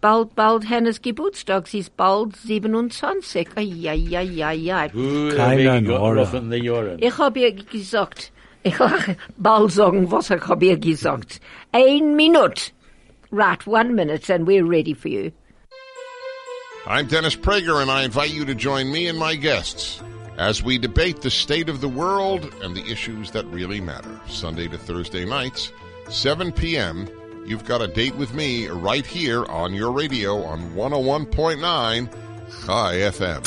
bald, bald Hennes Geburtstag. Sie ist bald 27. Eieieiei. Keine Ahnung. Ich habe ihr gesagt, ich bald sagen, was ich ihr gesagt. Ein Minute. Right, one minute and we're ready for you. I'm Dennis Prager and I invite you to join me and my guests as we debate the state of the world and the issues that really matter. Sunday to Thursday nights, 7 p.m. You've got a date with me right here on your radio on 101.9 Chai FM.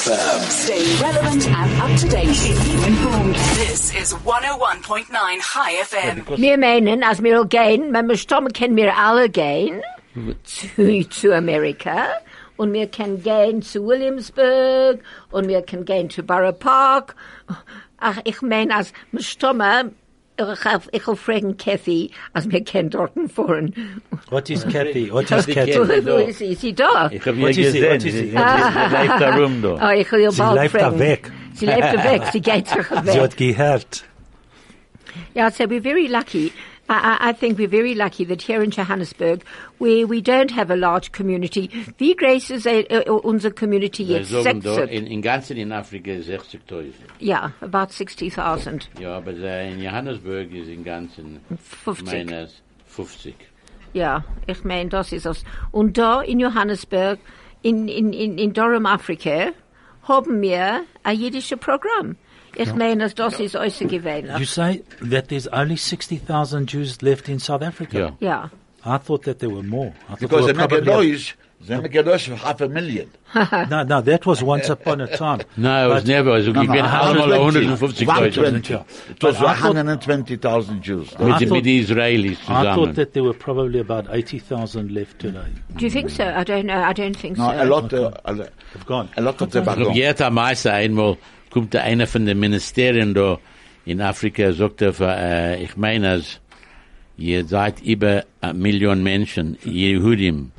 FM. Stay relevant and up to date. Keep informed. This is 101.9 Chai FM. Wir meinen, als wir gehen, wenn wir stammen, können wir alle gehen zu, zu Amerika und wir können gehen zu Williamsburg und wir können gehen zu Borough Park. Ach, ich meine, als wir stammen, ich will fragen Kathy, als wir kennen dort fahren. What is Kathy? What is Kathy? Wo ist sie? Ist sie da? Ich habe ihr gesehen, sie, sie, sie lebt da rum da. Oh, ich will ihr Sie bald lebt da fragen. weg. Sie lebt da weg, sie geht sich Sie hat gehört. Yeah, so we're very lucky. I, I I think we're very lucky that here in Johannesburg, where we don't have a large community, wie groß ist unsere Community jetzt? sagen 60? in, in ganzen in Afrika 60.000. Yeah, about 60,000. Ja, aber in Johannesburg ist in ganzen 50. meines 50. Ja, ich meine, das ist es. Und da in Johannesburg, in, in, in, in Durham, Afrika, haben wir ein jüdisches Programm. Ich meine, das ist äußerst gewöhnlich. You say that there's only 60,000 Jews left in South Africa? Yeah. yeah. I thought that there were more. I Because there they were make a noise, they make a noise of half a million. no, no, that was once upon a time. No, it was But- never. Also, No, ich no, bin allemal 150 Leute. 120. It was But I thought- 120,000 Jews. Mit, I den- thought- mit den Israelis I thought that there were probably about 80,000 left today. Do you think so? I don't know. I don't think No, so. a lot, uh, a lot- Have gone. a lot of them are Ich gone. jetzt am meisten einmal kommt da einer von den Ministerien da in Afrika, sagt er, äh, ich meine, als ihr seid über eine Million Menschen, Jehudim.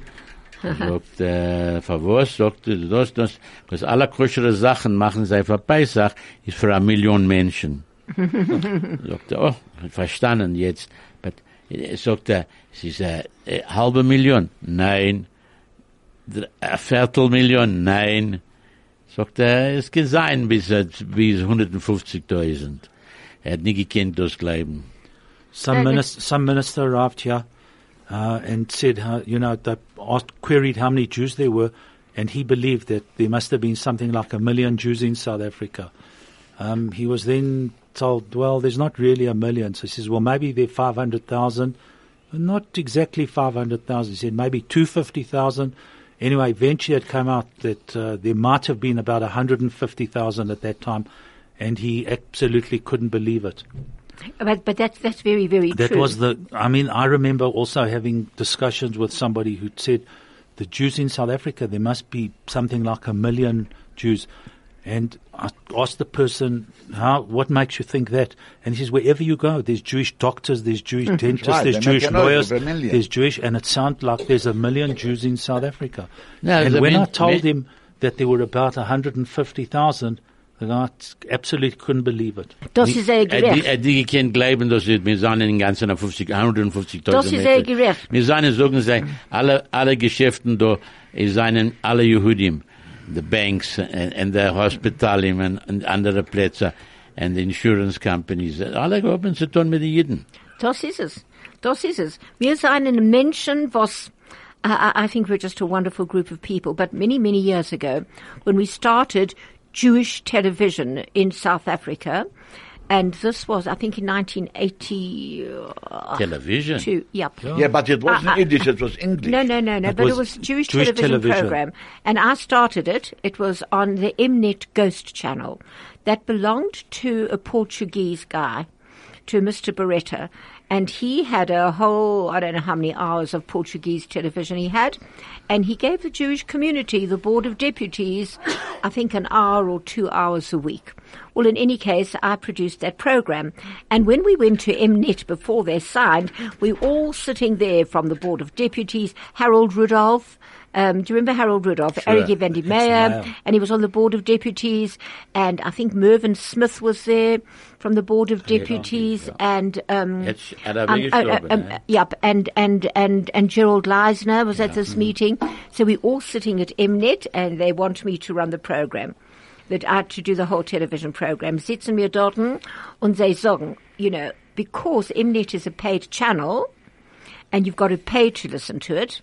sagt, äh, für was? Sagt er, das, das, das alle koschere Sachen machen sie für Pesach, ist für eine Million Menschen. sagt er, oh, verstanden jetzt. But, äh, sagt er, es ist eine äh, halbe Million. Nein. Eine Viertelmillion. Nein. Sagt er, es kann sein bis, äh, bis 150.000. Er hat nie gekannt, das Glauben. Some minister, some minister arrived here uh, and said, how, you know, they asked, queried how many Jews there were, and he believed that there must have been something like a million Jews in South Africa. Um, he was then told, well, there's not really a million. So he says, well, maybe there are 500,000. Not exactly 500,000. He said maybe 250,000. Anyway, eventually it came out that uh, there might have been about 150,000 at that time, and he absolutely couldn't believe it. But, but that's, that's very, very That true. was the. I mean, I remember also having discussions with somebody who said the Jews in South Africa there must be something like a million Jews, and I asked the person, "How? What makes you think that?" And he says, "Wherever you go, there's Jewish doctors, there's Jewish dentists, Right, there's Jewish make a noise lawyers, of a million. there's Jewish, and it sounds like there's a million Jews in South Africa." No, and the when I told min- him that there were about 150,000, the guy absolutely couldn't believe it. Das ist sehr Er gerecht. die- er die gekannt glauben, dass wir wir sind in ganzen 50, 150.000 Das ist sehr gerecht. Wir sind, sagen sie, alle, alle Geschäften da, es seien alle Jehudim. The banks and, and the hospitalium and, and andere Plätze and the insurance companies. Alle haben zu tun mit den Juden. Das ist es. Das ist es. Wir sind Menschen, was, I I think we're just a wonderful group of people, but many, many years ago, when we started Jewish television in South Africa, and this was, I think, in 1980. uh, Television? Two, yep. Yeah, but it wasn't Uh, uh, Yiddish, it was English. No, no, no, no. It but was it was Jewish, Jewish television, television. program, and I started it. It was on the Mnet Ghost Channel, that belonged to a Portuguese guy, to Mr. Beretta, and he had a whole I don't know how many hours of Portuguese television he had, and he gave the Jewish community, the Board of Deputies, I think an hour or two hours a week. Well, in any case, I produced that program. And when we went to Mnet before they signed, we were all sitting there from the Board of Deputies, Harold Rudolph, Um, do you remember Harold Rudolph? Sure. Eric Evendi Mayer, Mayer. and he was on the board of deputies, and I think Mervyn Smith was there from the board of deputies, and um, um, uh, um, yep, and and and and Gerald Leissner was at this meeting. So we're all sitting at Mnet, and they want me to run the program. That I had to do the whole television program. Sitzen wir dort und they sagen, you know, because Mnet is a paid channel, and you've got to pay to listen to it.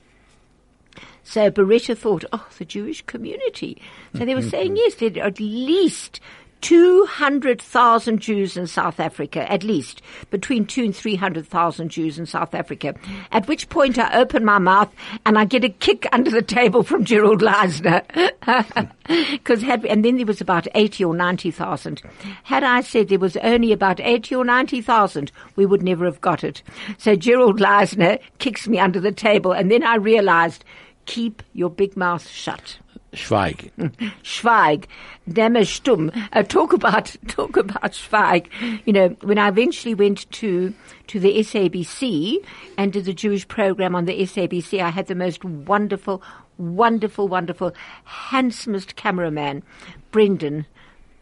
So Beretta thought, oh, the Jewish community. So they were saying, yes, there are at least 200,000 Jews in South Africa, at least, between two and 300,000 Jews in South Africa. At which point I open my mouth and I get a kick under the table from Gerald Leissner. Cause had, and then there was about 80 or 90,000. Had I said there was only about 80 or 90,000, we would never have got it. So Gerald Leissner kicks me under the table and then I realized, keep your big mouth shut. Schweig. Schweig. Dämme stumm. Uh, talk about, talk about Schweig. You know, when I eventually went to, to the SABC and did the Jewish program on the SABC, I had the most wonderful, wonderful, wonderful, handsomest cameraman, Brendan.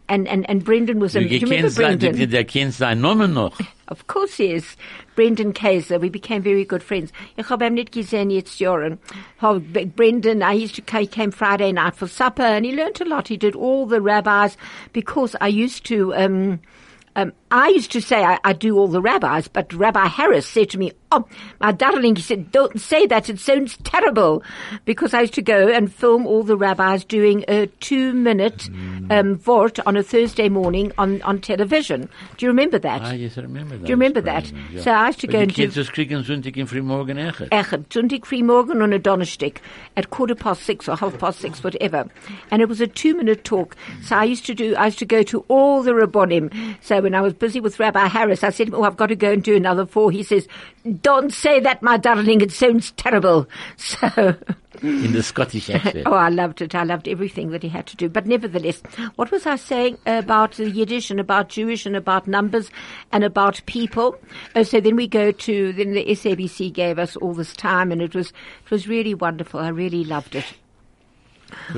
And, and, and Brendan was a, do you remember sein- Brendan? der kennst seinen Namen noch. Of course he is. Brendan Kaiser. We became very good friends. Ich habe ihn nicht gesehen jetzt Jahren. Brendan, I used to, he came Friday night for supper and he learnt a lot. He did all the rabbis because I used to, um, um, I used to say I, I do all the rabbis, but Rabbi Harris said to me, "Oh, my darling," he said, "Don't say that. It sounds terrible," because I used to go and film all the rabbis doing a two-minute um, vort on a Thursday morning on on television. Do you remember that? Ah, yes, I remember that. Do you remember that? Ja. So I used to Aber go and do Kids kriegen Sonntag im Frühmorgen echt. Echet, Sonntag free morgen on a Donnerstag at quarter past six or half past six, whatever. And it was a two minute talk. So I used to do, I used to go to all the Rabbonim. So when I was busy with Rabbi Harris, I said, oh, I've got to go and do another four. He says, don't say that, my darling. It sounds terrible. So. In the Scottish accent. oh, I loved it. I loved everything that he had to do. But nevertheless, what was I saying about the Yiddish and about Jewish and about numbers and about people? Oh, so then we go to, then the SABC gave us all this time and it was, it was really wonderful. I really loved it.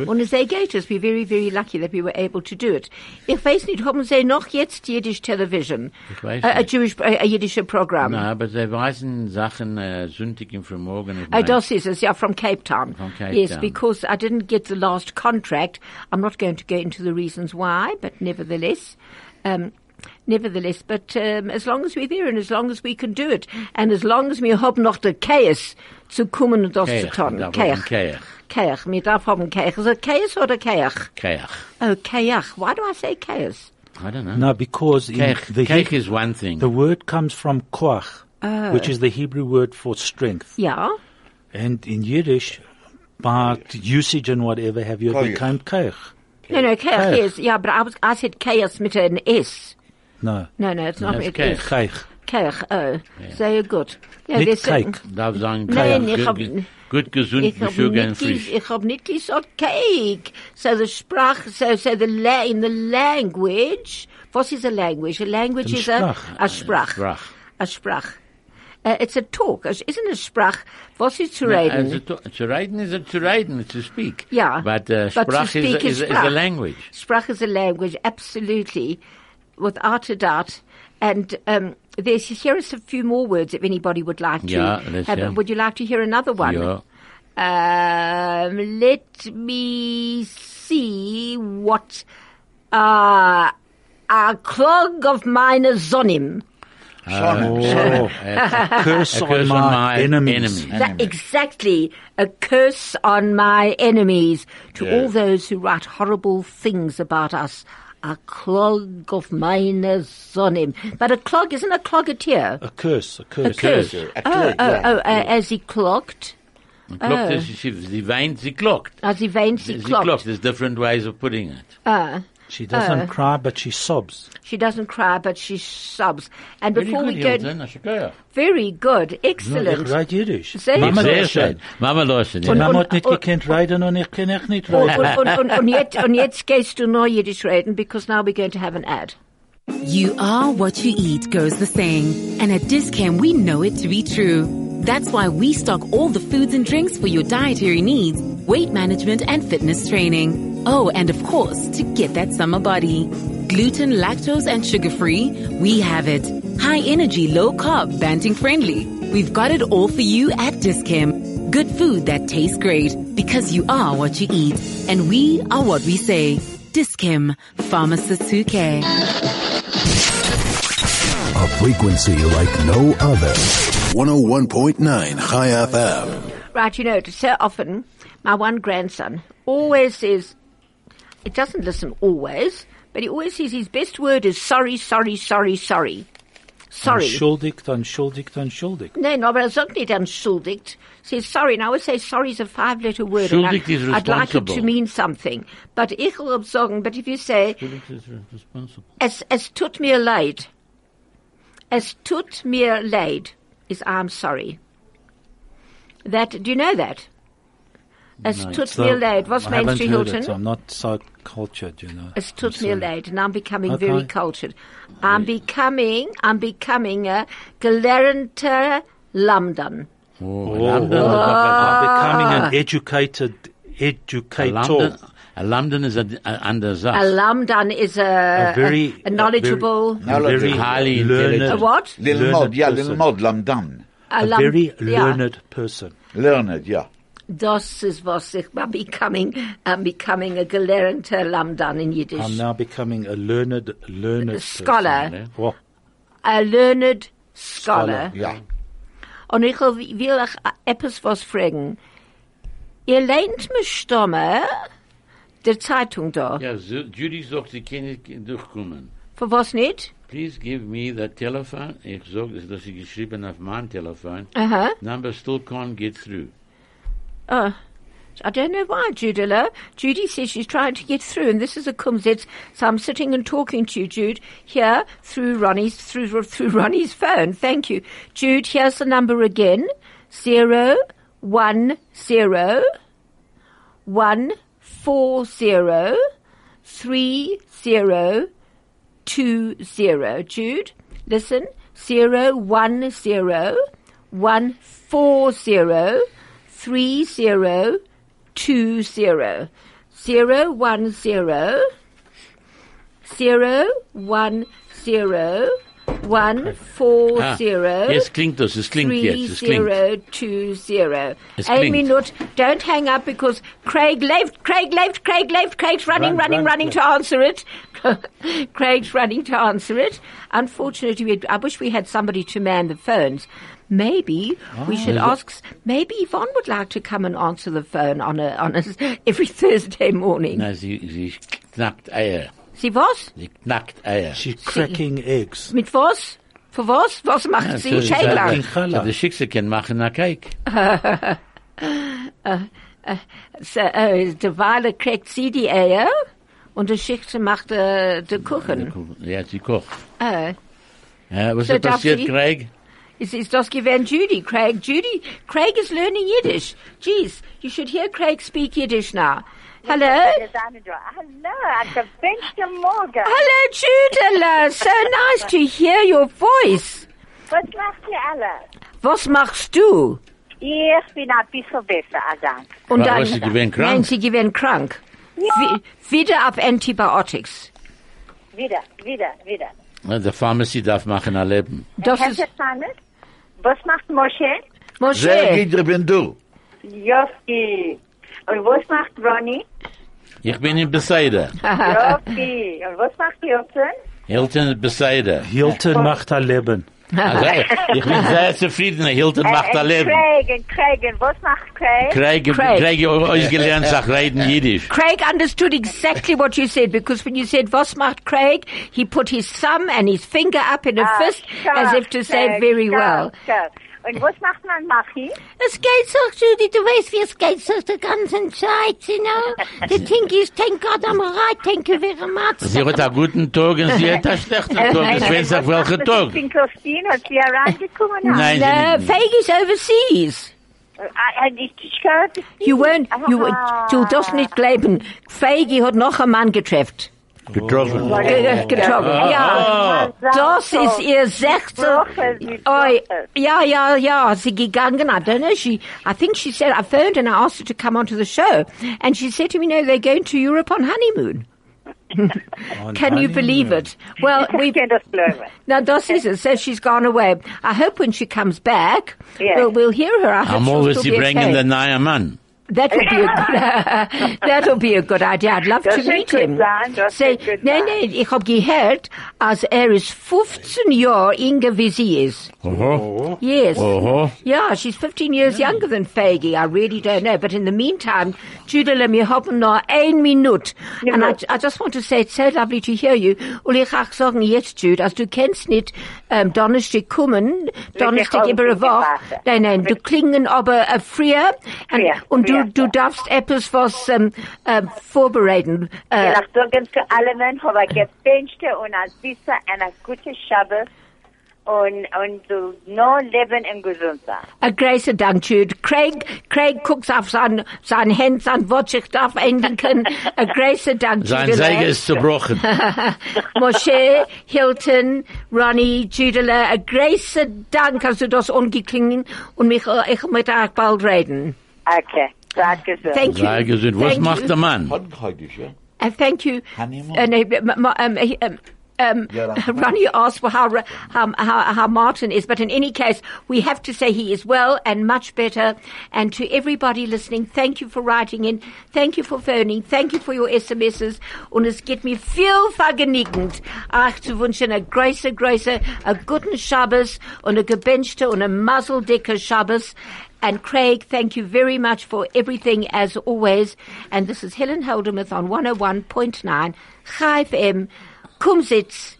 Und es geht es. We're very, very lucky that we were able to do it. Ich weiß nicht, haben Sie noch jetzt Yiddish Television? Ich weiß A, a. Jewish, a, a Yiddische Programm? Na, aber sie weisen Sachen äh, Sonntag im ich Oh, das ist es, yeah, from Cape Town. From Cape yes, Town. because I didn't get the last contract. I'm not going to go into the reasons why, but nevertheless, um, nevertheless, but um, as long as we're there and as long as we can do it, and as long as we haben noch der Chaos zu kommen und das zu tun. Da Keach. haben Keach. Keach. Darf haben Keach. Is it Chaos oder Keach? Keach. Oh, Keach. Why do I say Chaos? I don't know. No, because in the keich is one thing. The word comes from koach, Oh. which is the Hebrew word for strength. Yeah. And in Yiddish, by usage and whatever have you, it Koach. became keich. No, no, Keach, Keach. yes. Yeah, but I, was, I said Chaos mit an S. No. No, no, it's not That's with keich. S. Keich. Keach, oh. Sehr gut. Ja, Nicht Cake. Darf sagen, Nein, Keach. ich hab, Gut- gesund, ich hab nicht, frisch. ich hab nicht gesagt cake. So the sprach, so, so the la, in the language, what is a language? A language is a, Sprach. a sprach. A sprach. Uh, it's a talk. Isn't a sprach? Was ist zu reden? also to, to reden is a, to reden, to speak. Yeah. But, uh, But Sprach is, a, is is, a- is a language. Sprach is a language, absolutely, without a doubt. And um, there's here are a few more words if anybody would like to. Yeah, let's have. hear. Would you like to hear another one? Ja. Um, let me see what uh, a clog of mine sonim. Oh, a curse on my enemies. That- exactly. A curse on my enemies to Yeah. all those who write horrible things about us. A clog of mine sonim. But a clog isn't a clog a tear. A curse, a curse. A curse. curse. Oh, oh, oh, uh, as he clocked. Klockt Oh. is, she, sie weint, sie klockt. As he veins, he Sie clocked. There's different ways of putting it. Uh, She doesn't uh, cry, but she sobs. She doesn't cry, but she sobs. And Very before good, we go, Hilton. Hast du gehört? very good, excellent. ich rede Jiddisch. Sehr Mama gut. Sehr schön. Mama loschen. Die Mama hat nicht gekannt reden und ich kann echt nicht Und, reden. und, und, und, und, jetzt, und jetzt gehst du noch Yiddish reden, because now we're going to have an ad. You are what you eat goes the saying. And at Dischem, we know it to be true. That's why we stock all the foods and drinks for your dietary needs, weight management and fitness training. Oh, and of course, to get that summer body. Gluten, lactose and sugar free, we have it. High energy, low carb, banting friendly. We've got it all for you at Dischem. Good food that tastes great because you are what you eat. And we are what we say. Dischem, pharmacists who care. A frequency like no other. 101.9 Chai FM. Right, you know, so often my one grandson always says, it doesn't listen always, but he always says his best word is sorry, sorry, sorry, sorry. Sorry. Entschuldigt, entschuldigt, entschuldigt. No, no, but er sagt nicht entschuldigt. Says sorry, and I always say sorry is a five-letter word. and I- Schuldigt is I'd like it to mean something. But ich will sagen, but if you say, es, es tut mir leid. Es tut mir leid is I'm sorry. That, do you know that? Es No, tut it's mir the- leid. Was I meinst haven't heard Hilton? it. I'm not so cultured, you know. Es tut I'm mir sorry. leid, and I'm becoming Okay. very cultured. I'm becoming, I'm becoming a gelernter London. Oh, oh. London- oh. I'm becoming an educated educator. London, a London is a, a under A Sache. London is a, A very- a, a knowledgeable. a very highly learned- intelligent. A what? Little mod, yeah, person. little mod, London. A A lum- very yeah. learned person. Learned, yeah. Das ist was ich I'm becoming. I'm becoming a gelernter London in Yiddish. I'm now becoming a learned, learned Scholar. Person. Oh, a learned scholar. Ja. Und ich will, will euch etwas was fragen. Ihr lehnt mich Stimme der Zeitung da. Ja, so, Judy sagt, sie kann nicht durchkommen. Für was nicht? Please give me the telephone. Ich sag, das ist geschrieben auf mein Telefon. Aha. Number still can't get through. Oh, I don't know why, Judila. Judy says she's trying to get through, and this is a kumzits. So I'm sitting and talking to you, Jude, here through Ronnie's through through Ronnie's phone. Thank you, Jude. Here's the number again: zero one zero one four zero three zero two zero. Jude, listen: zero one zero one four zero three zero two zero zero one zero zero one zero one four Ah, zero. jetzt klingt das, es klingt three jetzt, es klingt. zero two zero. Es A klingt. Don't hang up because Craig left. Craig left. Craig left. Craig's running, Run, running, run, running run. to answer it. Craig's running to answer it. Unfortunately, we I wish we had somebody to man the phones. Maybe we should ask. s- Maybe Yvonne would like to come and answer the phone on a on a every Thursday morning. Na, sie, sie knackt Eier. Sie was? Sie knackt Eier. she's cracking eggs. Mit was? Für was? Was macht Ja, sie? so- Schägler. so- so Die Schicksal kann machen a cake. So, äh, derweil kriegt sie die Eier und der Schichte macht äh, den Kuchen. Ja, sie kocht. Äh, Ja, was So ist passiert, sie- Craig? Is, is das gewesen Judy? Craig, Judy, Craig is learning Yiddish. Jeez, you should hear Craig speak Yiddish now. Hello? Hallo, einen gewenchten Morgen. Hello, Judela. So nice to hear your voice. Was macht ihr alle? Was machst du? Ich bin ein bisschen besser, Dank. Und dann, sie gewesen krank? Nein, sie gewesen krank. Wi- wieder auf Antibiotics. Wieder, wieder, wieder. Der Pharmacy darf machen a Leben. Das ist? Was macht Moshe? Sehr Moshe, geht bin du. Jofki. Und was macht Ronny? Ich bin in Beseide. Jofki. Und was macht Hilton? Hilton ist Beseide. Hilton macht ein Leben. Also, ich bin sehr zufrieden. Hilton macht a und Leben. Craig, und Craig. Und was macht Craig? Craig, Craig. Craig, euch gelernt, sag reden Jiddisch. Craig understood exactly what you said because when you said was macht Craig, he put his thumb and his finger up in a Ah, fist schau, as if to say very schau, well. schau. Und was macht man Machi? Es geht so, Judy, du weißt, wie es geht so die ganze Zeit, you know? The thing is, thank God I'm right, thank you very much. Sie hat einen guten Tag und sie hat einen schlechten Tag. Es weiß auf welchen Tag. In Christine, wir reingekommen haben. Nein, sie- Feig is overseas. Äh, Ich, ich gehört, You won't, you, du darfst nicht glauben. Feige hat noch einen Mann getrefft. Getroffen. Ge- Getroffen, ja. Das ist ihr sechste. Oh, ja, ja, ja. Sie gegangen. I don't know. She, I think she said I phoned and I asked her to come onto the show, and she said to me, "No, they're going to Europe on honeymoon." Can you believe it? Well, we now das is it. So she's gone away. I hope when she comes back, Yeah. we'll, we'll hear her. I hope I'm she'll always be bringing okay. the neue Mann. That would be a good. that'll be a good idea. I'd love Das to meet him. sein, Say, wird gut nee, sein. nee, ich hab gehört, als er ist 15 Jahre jünger wie sie ist. Uh-huh. Oho. Yes. Uh-huh. Oho. Yeah, she's 15 years younger than Faggy. I really don't know. But in the meantime, Judela, wir haben noch ein Minute. And I, I just want to say, it's so lovely to hear you. Und ich auch sagen jetzt, Jude, als du kennst nicht ähm, um, Donnerstag kommen, Donnerstag auch über eine nicht Woche. warten. Nein, nein, du klingen aber äh, früher. Und, Früher, und früher, du, du darfst etwas was ähm, ähm, vorbereiten. Äh, Ich sagen zu allen, habe ich gewünscht und als Wissen eine gute Schabbos und, und so noch leben und gesund sein. A großer Dank, Jude. Craig, Craig guckt auf sein, sein Hand, sein Wort, ich darf endigen. A großer Dank, Sein Judela. Säge ist zerbrochen. Moshe, Hilton, Ronnie, Judela, a großer Dank, hast du das angeklingen und mich, äh, ich möchte auch bald reden. Okay, sag gesund. Thank you. Sei gesund. Was Thank macht you. der Mann? Uh, thank you. Honeymoon? Uh, no, m- m- um, um, um, Yeah, that's Ronnie asked for how, how, how, how Martin is, but in any case, we have to say he is well and much better. And to everybody listening, thank you for writing in, thank you for phoning, thank you for your SMSs. Und es geht mir viel vergnügend, euch zu wünschen a große, große, a guten Shabbos und a gebenchte und a muzzle-dicker Shabbos. And Craig, thank you very much for everything as always. And this is Helen Heldemuth on 101.9 Chai FM. Kumzits